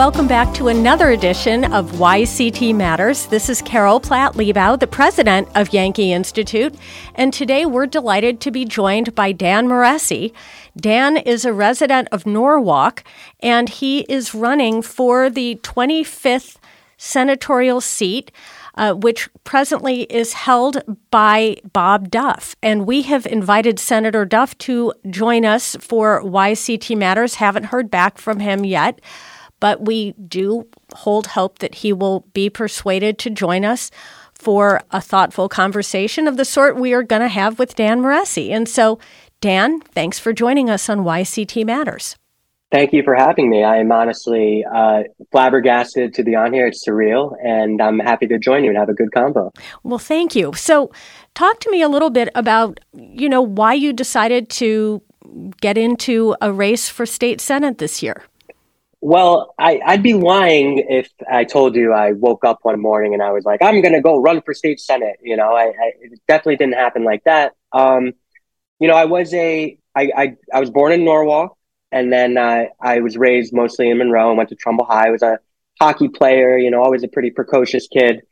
Welcome back to another edition of YCT Matters. This is Carol Platt Liebau, the president of Yankee Institute, and today we're delighted to be joined by Dan Miressi. Dan is a resident of Norwalk, and he is running for the 25th senatorial seat. Uh, which presently is held by Bob Duff. And we have invited Senator Duff to join us for YCT Matters. Haven't heard back from him yet but we do hold hope that he will be persuaded to join us for a thoughtful conversation of the sort we are going to have with Dan Miressi. And so, Dan, thanks for joining us on YCT Matters. Thank you for having me. I am honestly uh, flabbergasted to be on here. It's surreal, and I'm happy to join you and have a good combo. Well, thank you. So, talk to me a little bit about, you know, why you decided to get into a race for state senate this year. Well, I, would be lying if I told you I woke up one morning and I was like, I'm going to go run for state senate. You know, I, I, it definitely didn't happen like that. Um, you know, I was a, I, I, I was born in Norwalk and then uh, I was raised mostly in Monroe and went to Trumbull High. I was a hockey player, you know, always a pretty precocious kid.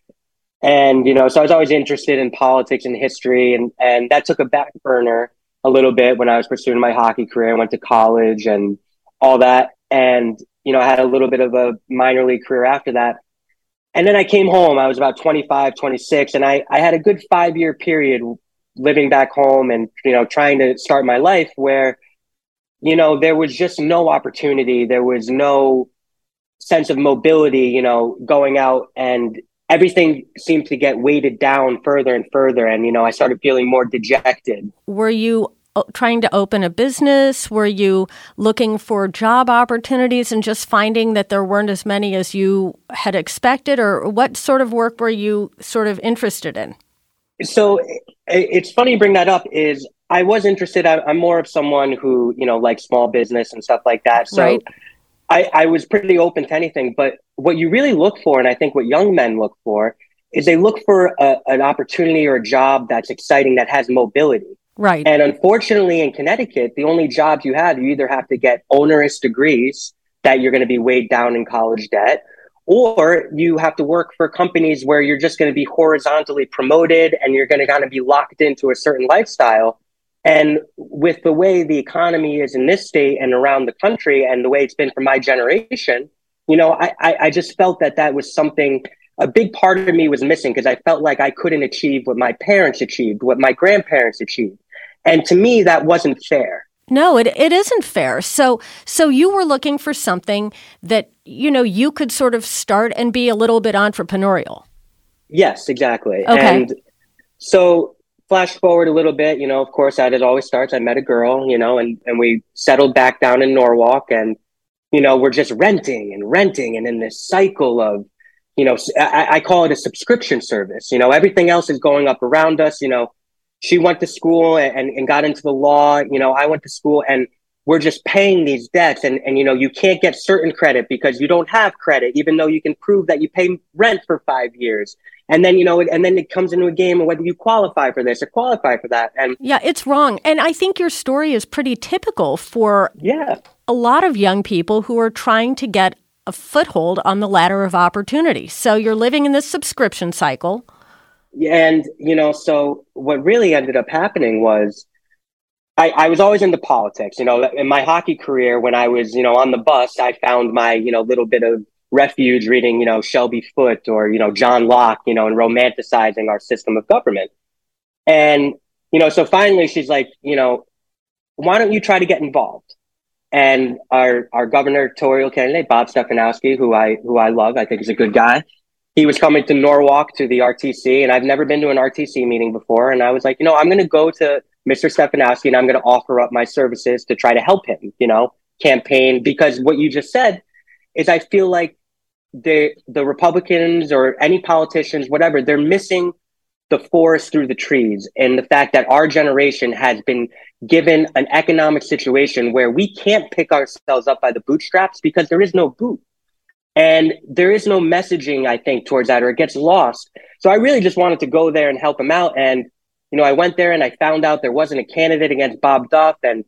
And, you know, so I was always interested in politics and history and, and that took a back burner a little bit when I was pursuing my hockey career. I went to college and all that. And you know, I had a little bit of a minor league career after that. And then I came home. I was about 25, 26, and I, I had a good five year period living back home and, you know, trying to start my life where, you know, there was just no opportunity. There was no sense of mobility, you know, going out and everything seemed to get weighted down further and further. And, you know, I started feeling more dejected. Were you trying to open a business? Were you looking for job opportunities and just finding that there weren't as many as you had expected? Or what sort of work were you sort of interested in? So it's funny you bring that up is I was interested. I'm more of someone who, you know, likes small business and stuff like that. So right. I, I was pretty open to anything. But what you really look for, and I think what young men look for, is they look for a, an opportunity or a job that's exciting that has mobility. Right. And unfortunately, in Connecticut, the only jobs you have, you either have to get onerous degrees that you're going to be weighed down in college debt, or you have to work for companies where you're just going to be horizontally promoted and you're going to kind of be locked into a certain lifestyle. And with the way the economy is in this state and around the country and the way it's been for my generation, you know, I, I, I just felt that that was something a big part of me was missing because I felt like I couldn't achieve what my parents achieved, what my grandparents achieved. And to me, that wasn't fair. No, it, it isn't fair. So so you were looking for something that, you know, you could sort of start and be a little bit entrepreneurial. Yes, exactly. Okay. And so flash forward a little bit, you know, of course, as it always starts, I met a girl, you know, and, and we settled back down in Norwalk and, you know, we're just renting and renting and in this cycle of, you know, I, I call it a subscription service. You know, everything else is going up around us, you know, she went to school and, and got into the law. You know, I went to school and we're just paying these debts. And, and, you know, you can't get certain credit because you don't have credit, even though you can prove that you pay rent for five years. And then, you know, and then it comes into a game of whether you qualify for this or qualify for that. And yeah, it's wrong. And I think your story is pretty typical for yeah. a lot of young people who are trying to get a foothold on the ladder of opportunity. So you're living in this subscription cycle and you know so what really ended up happening was I, I was always into politics you know in my hockey career when i was you know on the bus i found my you know little bit of refuge reading you know shelby foote or you know john locke you know and romanticizing our system of government. And you know so finally she's like you know why don't you try to get involved? And our our gubernatorial candidate bob stefanowski who i who i love i think is a good guy he was coming to Norwalk to the RTC, and I've never been to an RTC meeting before. And I was like, you know, I'm going to go to Mr. Stefanowski and I'm going to offer up my services to try to help him, you know, campaign. Because what you just said is I feel like the the Republicans or any politicians, whatever, they're missing the forest through the trees and the fact that our generation has been given an economic situation where we can't pick ourselves up by the bootstraps because there is no boot. And there is no messaging, I think, towards that, or it gets lost. So I really just wanted to go there and help him out. And, you know, I went there and I found out there wasn't a candidate against Bob Duff. And,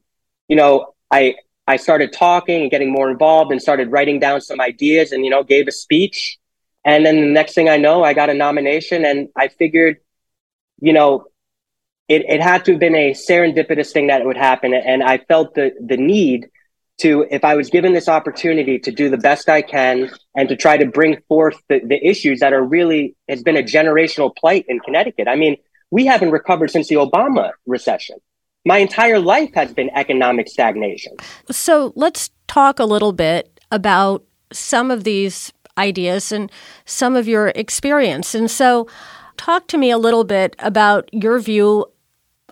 you know, I, I started talking and getting more involved and started writing down some ideas and, you know, gave a speech. And then the next thing I know, I got a nomination and I figured, you know, it, it had to have been a serendipitous thing that would happen. And I felt the, the need to, if I was given this opportunity to do the best I can and to try to bring forth the, the issues that are really, has been a generational plight in Connecticut. I mean, we haven't recovered since the Obama recession. My entire life has been economic stagnation. So let's talk a little bit about some of these ideas and some of your experience. And so, talk to me a little bit about your view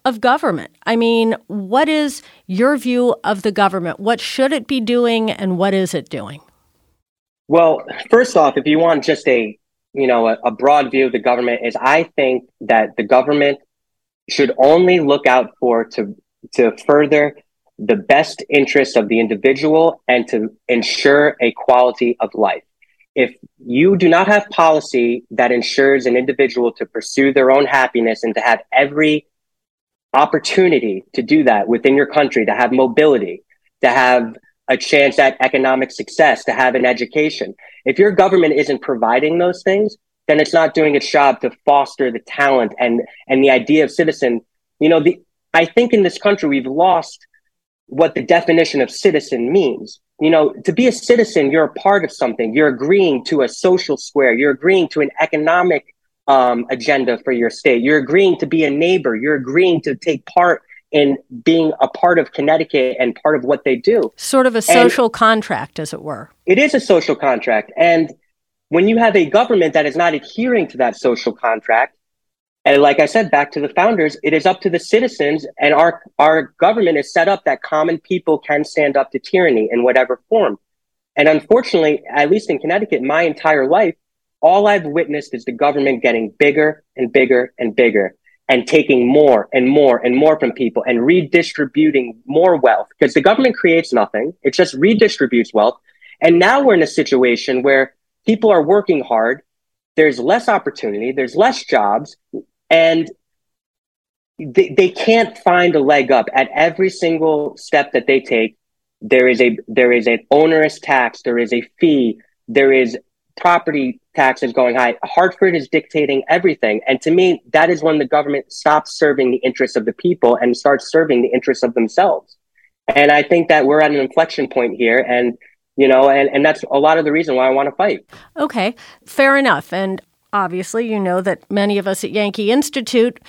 of government. I mean, what is your view of the government? What should it be doing and what is it doing? Well, first off, if you want just a you know a, a broad view of the government is I think that the government should only look out for to to further the best interests of the individual and to ensure a quality of life. If you do not have policy that ensures an individual to pursue their own happiness and to have every opportunity to do that within your country, to have mobility, to have a chance at economic success, to have an education. If your government isn't providing those things, then it's not doing its job to foster the talent and and the idea of citizen. You know, the I think in this country we've lost what the definition of citizen means. You know, to be a citizen, you're a part of something. You're agreeing to a social square. You're agreeing to an economic um, agenda for your state. You're agreeing to be a neighbor. You're agreeing to take part in being a part of Connecticut and part of what they do. Sort of a social and contract, as it were. It is a social contract. And when you have a government that is not adhering to that social contract, and like I said, back to the founders, it is up to the citizens, and our our government is set up that common people can stand up to tyranny in whatever form. And unfortunately, at least in Connecticut, my entire life, all I've witnessed is the government getting bigger and bigger and bigger and taking more and more and more from people and redistributing more wealth because the government creates nothing. It just redistributes wealth. And now we're in a situation where people are working hard. There's less opportunity. There's less jobs and they, they can't find a leg up at every single step that they take. There is a, there is an onerous tax. There is a fee. There is property taxes going high. Hartford is dictating everything. And to me, that is when the government stops serving the interests of the people and starts serving the interests of themselves. And I think that we're at an inflection point here. And, you know, and, and that's a lot of the reason why I want to fight. Okay, fair enough. And obviously, you know that many of us at Yankee Institute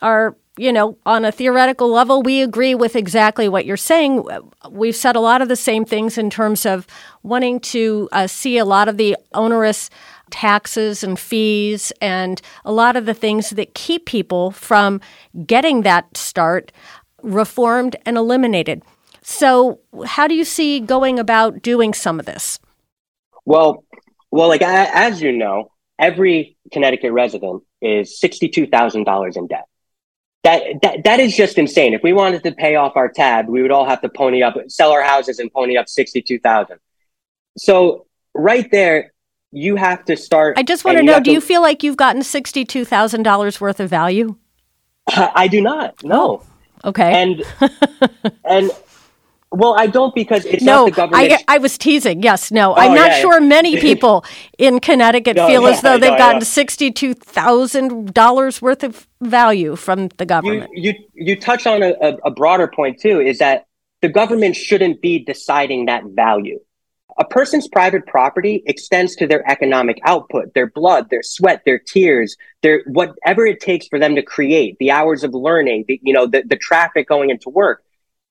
are you know, on a theoretical level, we agree with exactly what you're saying. We've said a lot of the same things in terms of wanting to uh, see a lot of the onerous taxes and fees and a lot of the things that keep people from getting that start reformed and eliminated. So, how do you see going about doing some of this? Well, well, like as you know, every Connecticut resident is sixty-two thousand dollars in debt that, that that is just insane. If we wanted to pay off our tab, we would all have to pony up, sell our houses and pony up sixty two thousand. So right there, you have to start. I just want to know: Do to, you feel like you've gotten sixty two thousand dollars worth of value? I do not. No. Oh, okay. And and well, I don't because it's no, not the government. I, I was teasing. Yes, no, oh, I'm not yeah, sure many people in Connecticut no, feel yeah, as though they've no, gotten sixty-two thousand dollars worth of value from the government. You you, you touch on a, a broader point too. Is that the government shouldn't be deciding that value. A person's private property extends to their economic output, their blood, their sweat, their tears, their whatever it takes for them to create, the hours of learning, the, you know, the, the traffic going into work.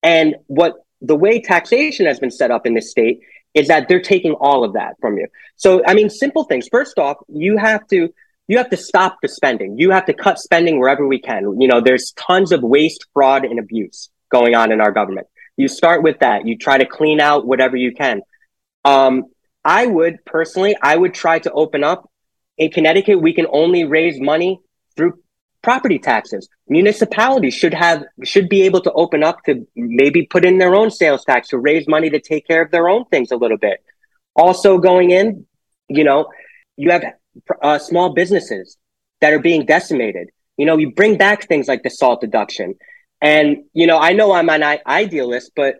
And what the way taxation has been set up in this state is that they're taking all of that from you. So, I mean, simple things. First off, you have to you have to stop the spending. You have to cut spending wherever we can. You know, there's tons of waste, fraud, and abuse going on in our government. You start with that. You try to clean out whatever you can. Um, I would personally, I would try to open up in Connecticut. We can only raise money through property taxes. Municipalities should have should be able to open up to maybe put in their own sales tax to raise money to take care of their own things a little bit. Also going in, you know, you have uh, small businesses that are being decimated. You know, you bring back things like the SALT deduction. And, you know, I know I'm an idealist, but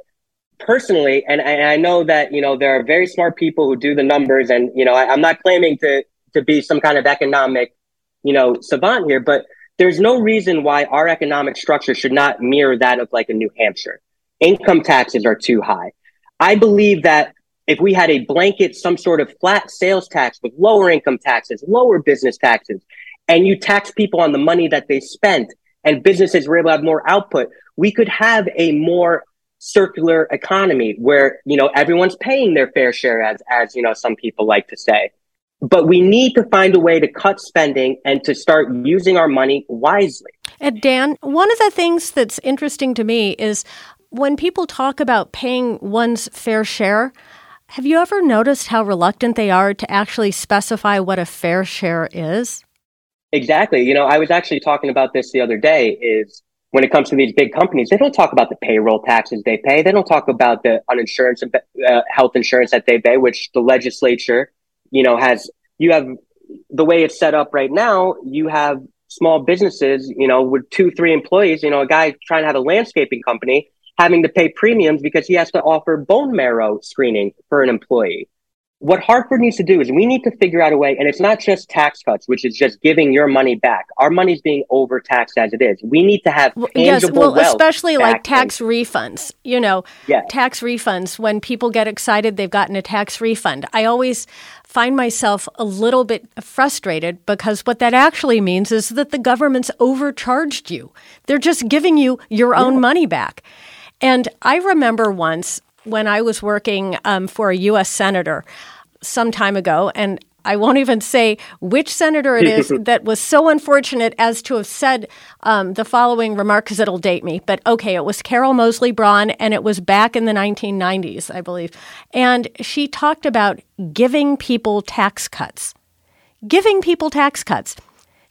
personally, and, and I know that you know there are very smart people who do the numbers, and you know I, I'm not claiming to to be some kind of economic, you know, savant here, but there's no reason why our economic structure should not mirror that of like a New Hampshire. Income taxes are too high. I believe that if we had a blanket, some sort of flat sales tax with lower income taxes, lower business taxes, and you tax people on the money that they spent and businesses were able to have more output, we could have a more circular economy where, you know, everyone's paying their fair share as, as, you know, some people like to say. But we need to find a way to cut spending and to start using our money wisely. And Dan, one of the things that's interesting to me is when people talk about paying one's fair share, have you ever noticed how reluctant they are to actually specify what a fair share is? Exactly. You know, I was actually talking about this the other day is when it comes to these big companies, they don't talk about the payroll taxes they pay. They don't talk about the uninsurance, uh, health insurance that they pay, which the legislature, you know, has, you have the way it's set up right now, you have small businesses, you know, with two, three employees, you know, a guy trying to have a landscaping company having to pay premiums because he has to offer bone marrow screening for an employee. What Hartford needs to do is we need to figure out a way, and it's not just tax cuts, which is just giving your money back. Our money's being overtaxed as it is. We need to have yes, well, especially like tax and, refunds. You know, yeah. tax refunds. When people get excited, they've gotten a tax refund. I always find myself a little bit frustrated because what that actually means is that the government's overcharged you. They're just giving you your own yeah. money back. And I remember once when I was working um, for a U.S. senator some time ago, and I won't even say which senator it is that was so unfortunate as to have said um, the following remark because it'll date me. But okay, it was Carol Moseley Braun, and it was back in the 1990s, I believe. And she talked about giving people tax cuts. Giving people tax cuts.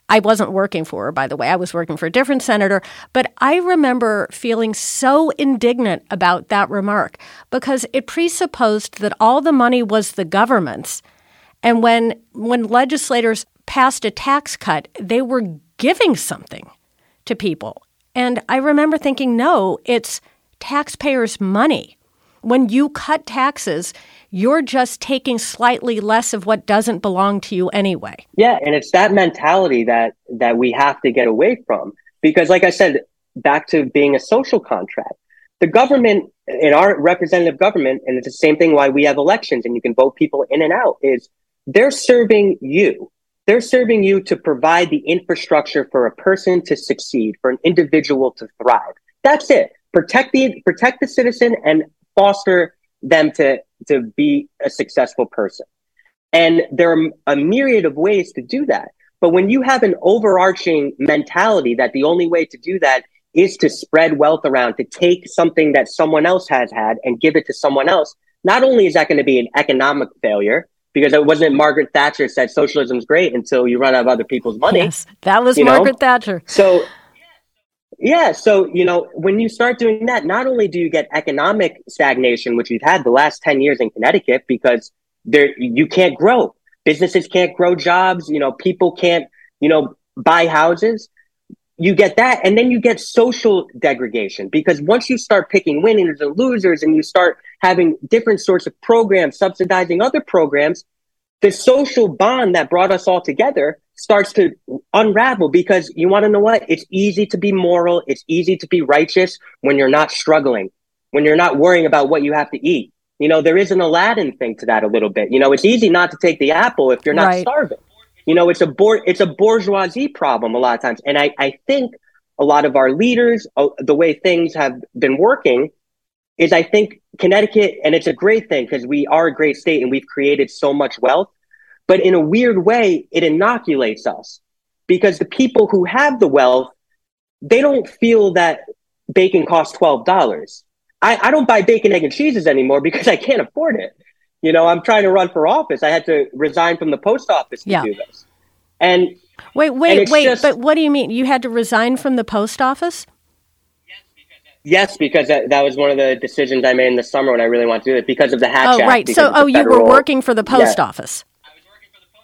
I wasn't working for her, by the way. I was working for a different senator. But I remember feeling so indignant about that remark because it presupposed that all the money was the government's. And when, when legislators passed a tax cut, they were giving something to people. And I remember thinking, no, it's taxpayers' money. When you cut taxes, you're just taking slightly less of what doesn't belong to you anyway. Yeah, and it's that mentality that that we have to get away from because like I said back to being a social contract. The government in our representative government and it's the same thing why we have elections and you can vote people in and out is they're serving you. They're serving you to provide the infrastructure for a person to succeed, for an individual to thrive. That's it. Protect the protect the citizen and foster them to to be a successful person. And there are a myriad of ways to do that. But when you have an overarching mentality that the only way to do that is to spread wealth around, to take something that someone else has had and give it to someone else, not only is that going to be an economic failure, because it wasn't Margaret Thatcher said socialism's great until you run out of other people's money. Yes, that was Margaret know? Thatcher. So yeah. So, you know, when you start doing that, not only do you get economic stagnation, which we've had the last 10 years in Connecticut, because there, you can't grow. Businesses can't grow jobs. You know, people can't, you know, buy houses. You get that. And then you get social degradation because once you start picking winners and losers and you start having different sorts of programs subsidizing other programs, the social bond that brought us all together starts to unravel because you want to know what? It's easy to be moral. It's easy to be righteous when you're not struggling, when you're not worrying about what you have to eat. You know, there is an Aladdin thing to that a little bit. You know, it's easy not to take the apple if you're not right. starving. You know, it's a bour- it's a bourgeoisie problem a lot of times. And I, I think a lot of our leaders, uh, the way things have been working is I think Connecticut, and it's a great thing because we are a great state and we've created so much wealth. But in a weird way, it inoculates us because the people who have the wealth, they don't feel that bacon costs $12. I, I don't buy bacon, egg, and cheeses anymore because I can't afford it. You know, I'm trying to run for office. I had to resign from the post office to yeah. do this. And wait, wait, and wait, just, but what do you mean? You had to resign from the post office? Yes, because that, that was one of the decisions I made in the summer when I really wanted to do it because of the hatch. Oh, right. So, oh, you were working for the post yeah. office.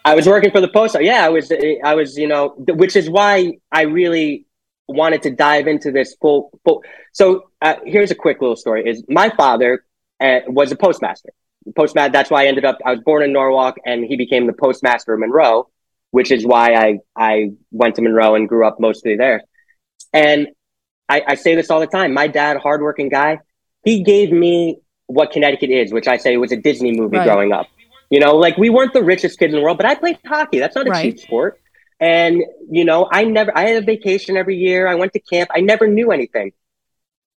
I was working for the post. Yeah, I was. I was. You know, which is why I really wanted to dive into this full. full. So uh, here's a quick little story: is my father and was a postmaster. Postmaster. That's why I ended up. I was born in Norwalk, and he became the postmaster of Monroe, which is why I I went to Monroe and grew up mostly there. And I, I say this all the time. My dad, hardworking guy, he gave me what Connecticut is, which I say was a Disney movie right. growing up. You know, like we weren't the richest kid in the world, but I played hockey. That's not a right. cheap sport. And, you know, I never, I had a vacation every year. I went to camp. I never knew anything.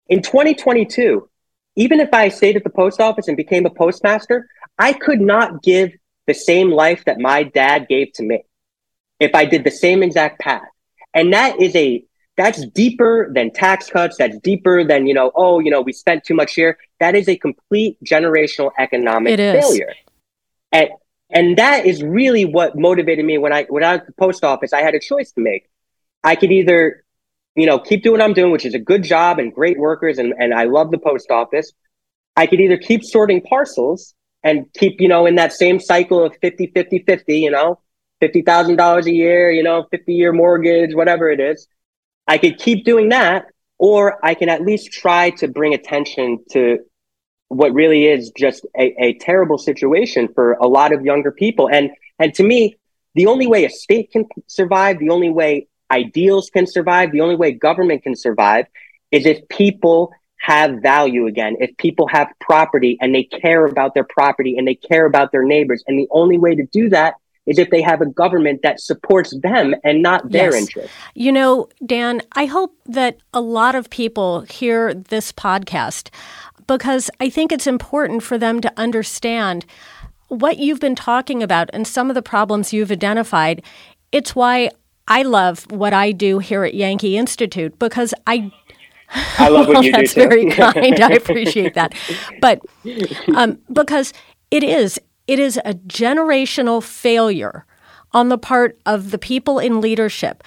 In 2022, even if I stayed at the post office and became a postmaster, I could not give the same life that my dad gave to me if I did the same exact path. And that is a, that's deeper than tax cuts. That's deeper than, you know, oh, you know, we spent too much here. That is a complete generational economic failure. And, and that is really what motivated me when I, when I was at the post office, I had a choice to make. I could either you know, keep doing what I'm doing, which is a good job and great workers. And, and I love the post office. I could either keep sorting parcels and keep, you know, in that same cycle of 50, 50, 50, you know, $50,000 a year, you know, 50 year mortgage, whatever it is. I could keep doing that, or I can at least try to bring attention to what really is just a, a terrible situation for a lot of younger people. And, and to me, the only way a state can survive, the only way ideals can survive, the only way government can survive is if people have value again, if people have property and they care about their property and they care about their neighbors. And the only way to do that is if they have a government that supports them and not their yes. interests. You know, Dan, I hope that a lot of people hear this podcast because I think it's important for them to understand what you've been talking about and some of the problems you've identified. It's why I love what I do here at Yankee Institute because I I love what well, you that's do. That's very kind. I appreciate that. But um, because it is, it is a generational failure on the part of the people in leadership.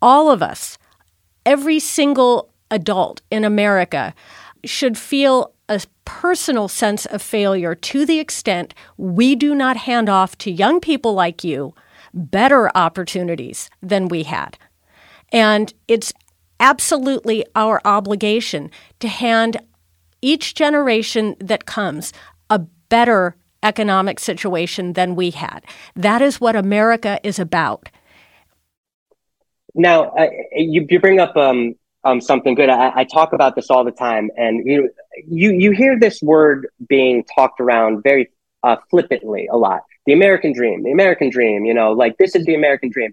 All of us, every single adult in America, should feel a personal sense of failure to the extent we do not hand off to young people like you better opportunities than we had. And it's absolutely our obligation to hand each generation that comes a better economic situation than we had. That is what America is about. Now, you, you bring up um, um, something good. I, I, talk about this all the time, and you you you hear this word being talked around very uh, flippantly a lot the American dream, the American dream, you know, like this is the American dream.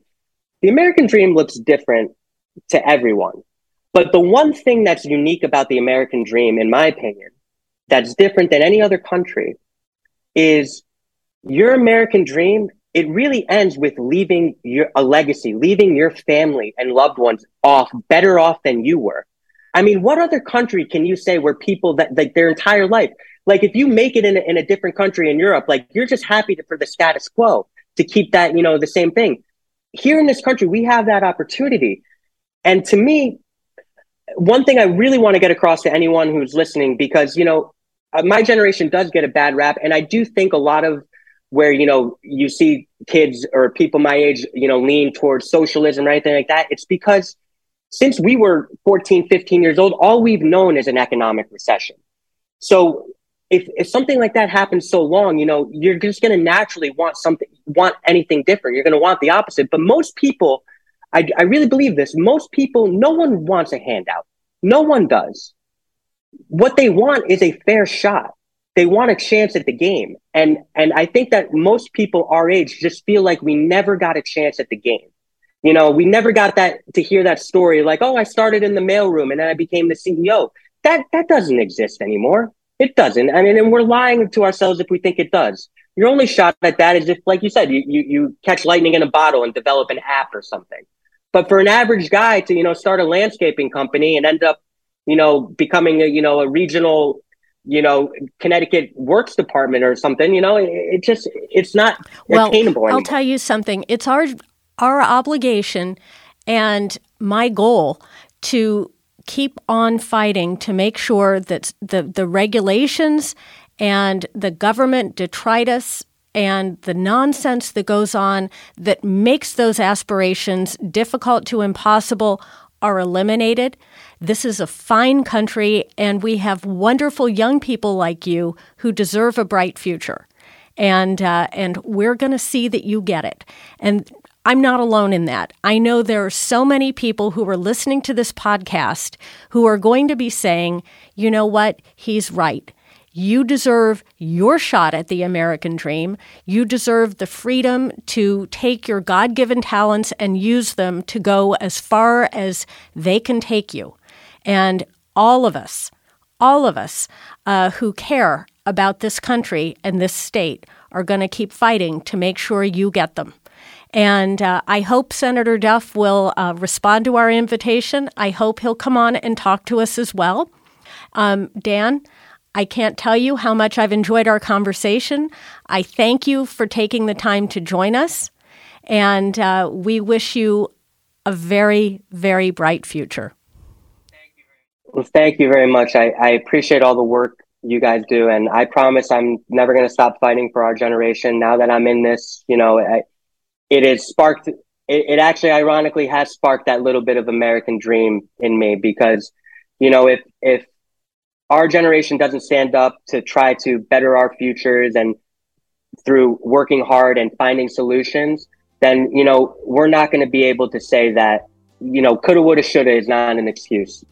The American dream looks different to everyone. But the one thing that's unique about the American dream, in my opinion, that's different than any other country is your American dream. It really ends with leaving your, a legacy, leaving your family and loved ones off better off than you were. I mean, what other country can you say where people that like their entire life, like if you make it in a, in a different country in Europe, like you're just happy to, for the status quo to keep that, you know, the same thing. Here in this country, we have that opportunity. And to me, one thing I really want to get across to anyone who's listening, because, you know, uh, my generation does get a bad rap. And I do think a lot of where, you know, you see kids or people my age, you know, lean towards socialism or anything like that, it's because since we were 14, 15 years old, all we've known is an economic recession. So if, if something like that happens so long, you know, you're just going to naturally want something, want anything different. You're going to want the opposite. But most people, I, I really believe this. Most people, no one wants a handout. No one does. What they want is a fair shot. They want a chance at the game. And, and I think that most people our age just feel like we never got a chance at the game. You know, we never got that to hear that story like, oh, I started in the mailroom and then I became the CEO. That, that doesn't exist anymore it doesn't. I mean, and we're lying to ourselves if we think it does. Your only shot at that is if, like you said, you, you, you catch lightning in a bottle and develop an app or something. But for an average guy to, you know, start a landscaping company and end up, you know, becoming a, you know, a regional, you know, Connecticut works department or something, you know, it, it just, it's not well, attainable anymore. I'll tell you something. It's our, our obligation and my goal to keep on fighting to make sure that the, the regulations and the government detritus and the nonsense that goes on that makes those aspirations difficult to impossible are eliminated. This is a fine country, and we have wonderful young people like you who deserve a bright future. And, uh, and we're going to see that you get it. And I'm not alone in that. I know there are so many people who are listening to this podcast who are going to be saying, you know what, he's right. You deserve your shot at the American dream. You deserve the freedom to take your God given talents and use them to go as far as they can take you. And all of us, all of us uh, who care about this country and this state are going to keep fighting to make sure you get them. And uh, I hope Senator Duff will uh, respond to our invitation. I hope he'll come on and talk to us as well. Um, Dan, I can't tell you how much I've enjoyed our conversation. I thank you for taking the time to join us, and uh, we wish you a very, very bright future. Well, thank you very much. I, I appreciate all the work you guys do, and I promise I'm never going to stop fighting for our generation. Now that I'm in this, you know, I, it has sparked it, it actually ironically has sparked that little bit of American dream in me because, you know, if if our generation doesn't stand up to try to better our futures and through working hard and finding solutions, then you know we're not going to be able to say that you know coulda, woulda, shoulda is not an excuse.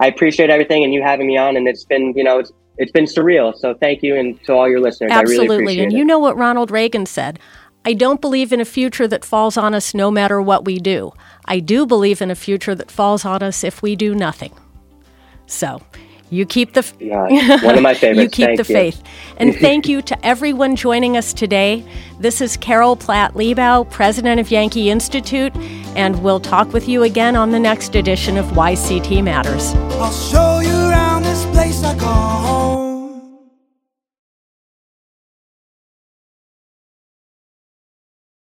I appreciate everything and you having me on, and it's been you know it's it's been surreal. So thank you and to all your listeners. Absolutely, really and it. you know what Ronald Reagan said. I don't believe in a future that falls on us no matter what we do. I do believe in a future that falls on us if we do nothing. So, you keep the yeah, one of my favorites. you keep thank the you. faith, and thank you to everyone joining us today. This is Carol Platt Liebau, president of Yankee Institute, and we'll talk with you again on the next edition of YCT Matters. I'll show you around this place I call home.